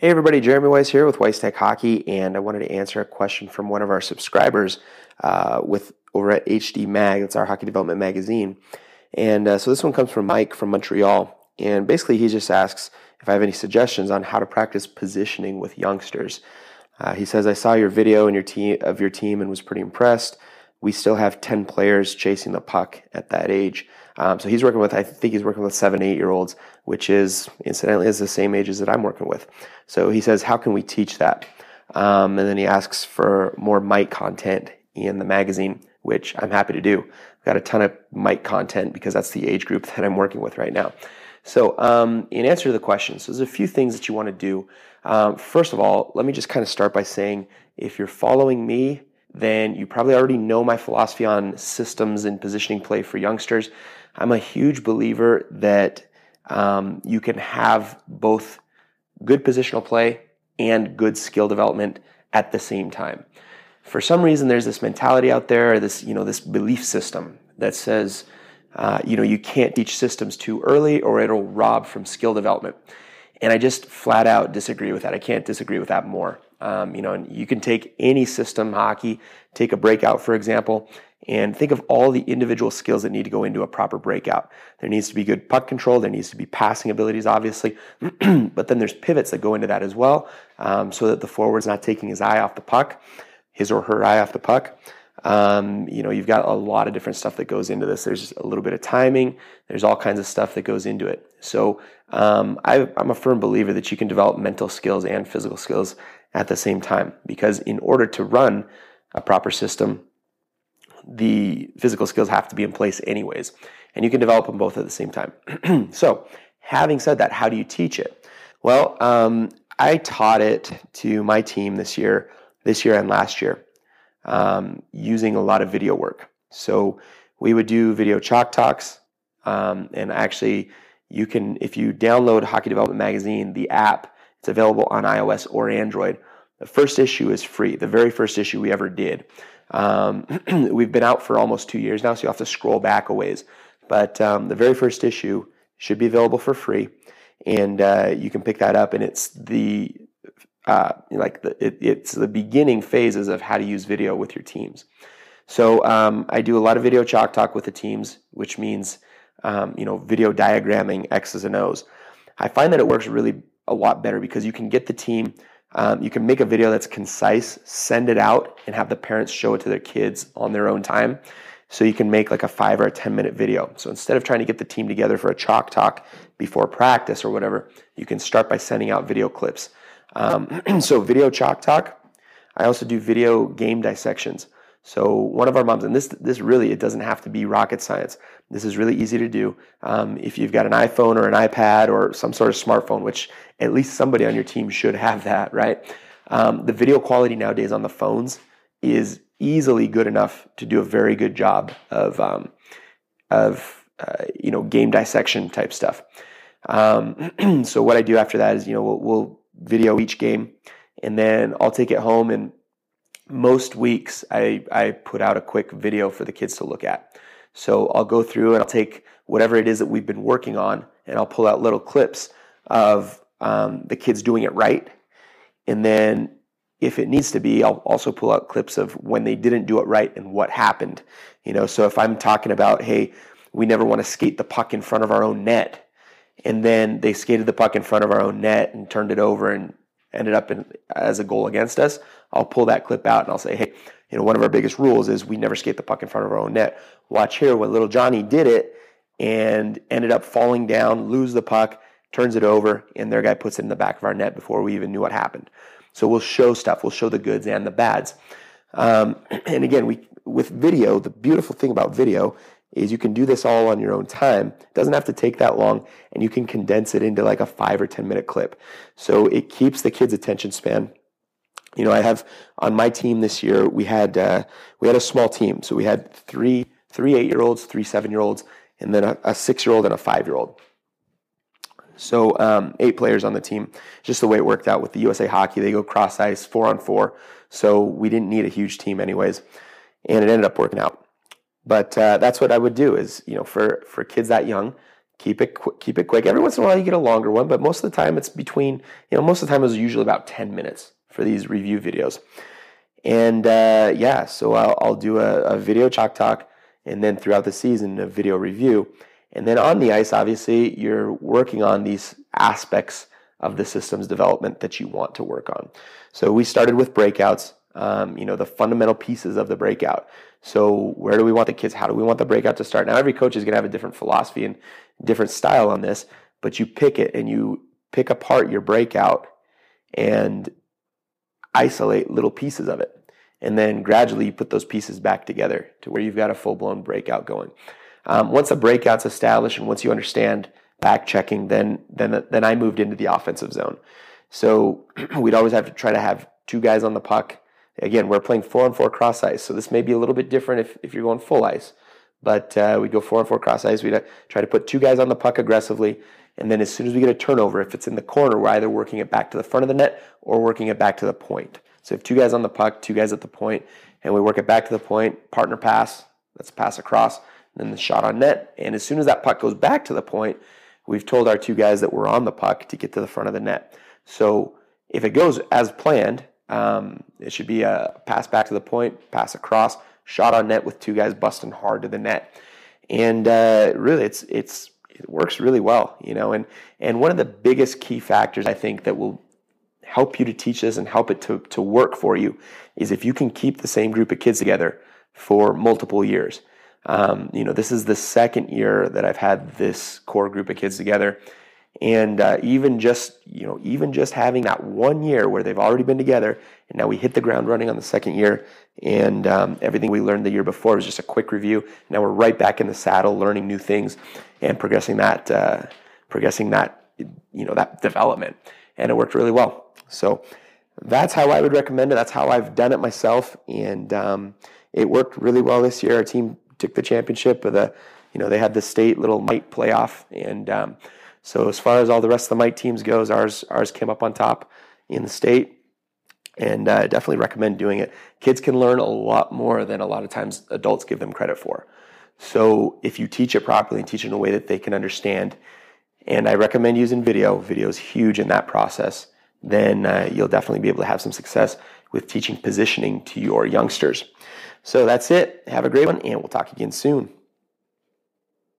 Hey everybody, Jeremy Weiss here with Weiss Tech Hockey, and I wanted to answer a question from one of our subscribers uh, with over at HD Mag. That's our hockey development magazine. And uh, so this one comes from Mike from Montreal, and basically he just asks if I have any suggestions on how to practice positioning with youngsters. Uh, he says I saw your video and your team of your team and was pretty impressed. We still have ten players chasing the puck at that age. Um, so he's working with, I think he's working with seven, eight year olds, which is incidentally is the same ages that I'm working with. So he says, how can we teach that? Um, and then he asks for more Mite content in the magazine, which I'm happy to do. I've got a ton of Mite content because that's the age group that I'm working with right now. So, um, in answer to the question, so there's a few things that you want to do. Um, first of all, let me just kind of start by saying if you're following me, then you probably already know my philosophy on systems and positioning play for youngsters. I'm a huge believer that um, you can have both good positional play and good skill development at the same time. For some reason, there's this mentality out there, this you know, this belief system that says, uh, you know, you can't teach systems too early or it'll rob from skill development. And I just flat out disagree with that. I can't disagree with that more. Um, you know, and you can take any system hockey, take a breakout, for example, and think of all the individual skills that need to go into a proper breakout. There needs to be good puck control. There needs to be passing abilities, obviously, but then there's pivots that go into that as well, um, so that the forward's not taking his eye off the puck, his or her eye off the puck. Um, you know, you've got a lot of different stuff that goes into this. There's a little bit of timing. There's all kinds of stuff that goes into it. So um, I, I'm a firm believer that you can develop mental skills and physical skills at the same time because in order to run a proper system, the physical skills have to be in place anyways. And you can develop them both at the same time. so, having said that, how do you teach it? Well, um, I taught it to my team this year, this year and last year, um, using a lot of video work. So, we would do video chalk talks. Um, and actually, you can, if you download Hockey Development Magazine, the app, it's available on iOS or Android. The first issue is free, the very first issue we ever did. Um, we've been out for almost two years now, so you have to scroll back a ways. But um, the very first issue should be available for free, and uh, you can pick that up. And it's the uh, like the, it, it's the beginning phases of how to use video with your teams. So um, I do a lot of video chalk talk with the teams, which means um, you know video diagramming X's and O's. I find that it works really a lot better because you can get the team um, you can make a video that's concise, send it out, and have the parents show it to their kids on their own time. So you can make like a five or a 10 minute video. So instead of trying to get the team together for a chalk talk before practice or whatever, you can start by sending out video clips. Um, so video chalk talk. I also do video game dissections. So one of our moms, and this this really it doesn't have to be rocket science. This is really easy to do. Um, if you've got an iPhone or an iPad or some sort of smartphone, which at least somebody on your team should have that, right? Um, the video quality nowadays on the phones is easily good enough to do a very good job of um, of uh, you know game dissection type stuff. Um, so what I do after that is you know we'll, we'll video each game, and then I'll take it home and most weeks I, I put out a quick video for the kids to look at. So I'll go through and I'll take whatever it is that we've been working on and I'll pull out little clips of um, the kids doing it right. And then if it needs to be, I'll also pull out clips of when they didn't do it right and what happened. You know, so if I'm talking about, hey, we never want to skate the puck in front of our own net, and then they skated the puck in front of our own net and turned it over and ended up in, as a goal against us, I'll pull that clip out and I'll say, hey, you know, one of our biggest rules is we never skate the puck in front of our own net. Watch here when little Johnny did it and ended up falling down, lose the puck, turns it over, and their guy puts it in the back of our net before we even knew what happened. So we'll show stuff. We'll show the goods and the bads. Um, and again, we with video, the beautiful thing about video is you can do this all on your own time. It doesn't have to take that long, and you can condense it into like a five or 10 minute clip. So it keeps the kids' attention span. You know, I have on my team this year, we had, uh, we had a small team. So we had three, three eight year olds, three seven year olds, and then a, a six year old and a five year old. So um, eight players on the team. Just the way it worked out with the USA Hockey, they go cross ice four on four. So we didn't need a huge team anyways, and it ended up working out. But uh, that's what I would do is, you know, for, for kids that young, keep it qu- keep it quick. Every once in a while you get a longer one, but most of the time it's between you know most of the time it's usually about ten minutes for these review videos. And uh, yeah, so I'll, I'll do a, a, video chalk talk, and then throughout the season a video review. And then on the ice, obviously, you're working on these aspects of the system's development that you want to work on. So we started with breakouts, um, you know, the fundamental pieces of the breakout. So where do we want the kids? How do we want the breakout to start? Now every coach is going to have a different philosophy and different style on this, but you pick it and you pick apart your breakout and isolate little pieces of it. And then gradually you put those pieces back together to where you've got a full blown breakout going. Um, once the breakout's established and once you understand back checking, then then then I moved into the offensive zone. So we'd always have to try to have two guys on the puck. Again, we're playing four on four cross ice, so this may be a little bit different if, if you're going full ice. But uh, we go four on four cross ice. We'd uh, try to put two guys on the puck aggressively, and then as soon as we get a turnover, if it's in the corner, we're either working it back to the front of the net or working it back to the point. So if two guys on the puck, two guys at the point, and we work it back to the point, partner pass, that's a pass across, and then the shot on net. And as soon as that puck goes back to the point, we've told our two guys that we're on the puck to get to the front of the net. So if it goes as planned, um, it should be a pass back to the point, pass across, shot on net with two guys busting hard to the net. And uh, really, it's it's it works really well, you know. And and one of the biggest key factors I think that will help you to teach this and help it to, to work for you is if you can keep the same group of kids together for multiple years. Um, you know, this is the second year that I've had this core group of kids together. And uh, even just, you know, even just having that one year where they've already been together, and now we hit the ground running on the second year, and um, everything we learned the year before was just a quick review. Now we're right back in the saddle, learning new things, and progressing that, uh, progressing that, you know, that development. And it worked really well. So that's how I would recommend it. That's how I've done it myself, and um, it worked really well this year. Our team took the championship. Of the, you know, they had the state little mite playoff, and um, so as far as all the rest of the mite teams goes, ours ours came up on top in the state. And uh, definitely recommend doing it. Kids can learn a lot more than a lot of times adults give them credit for. So if you teach it properly and teach it in a way that they can understand, and I recommend using video. Video is huge in that process then uh, you'll definitely be able to have some success with teaching positioning to your youngsters. So that's it. Have a great one, and we'll talk again soon.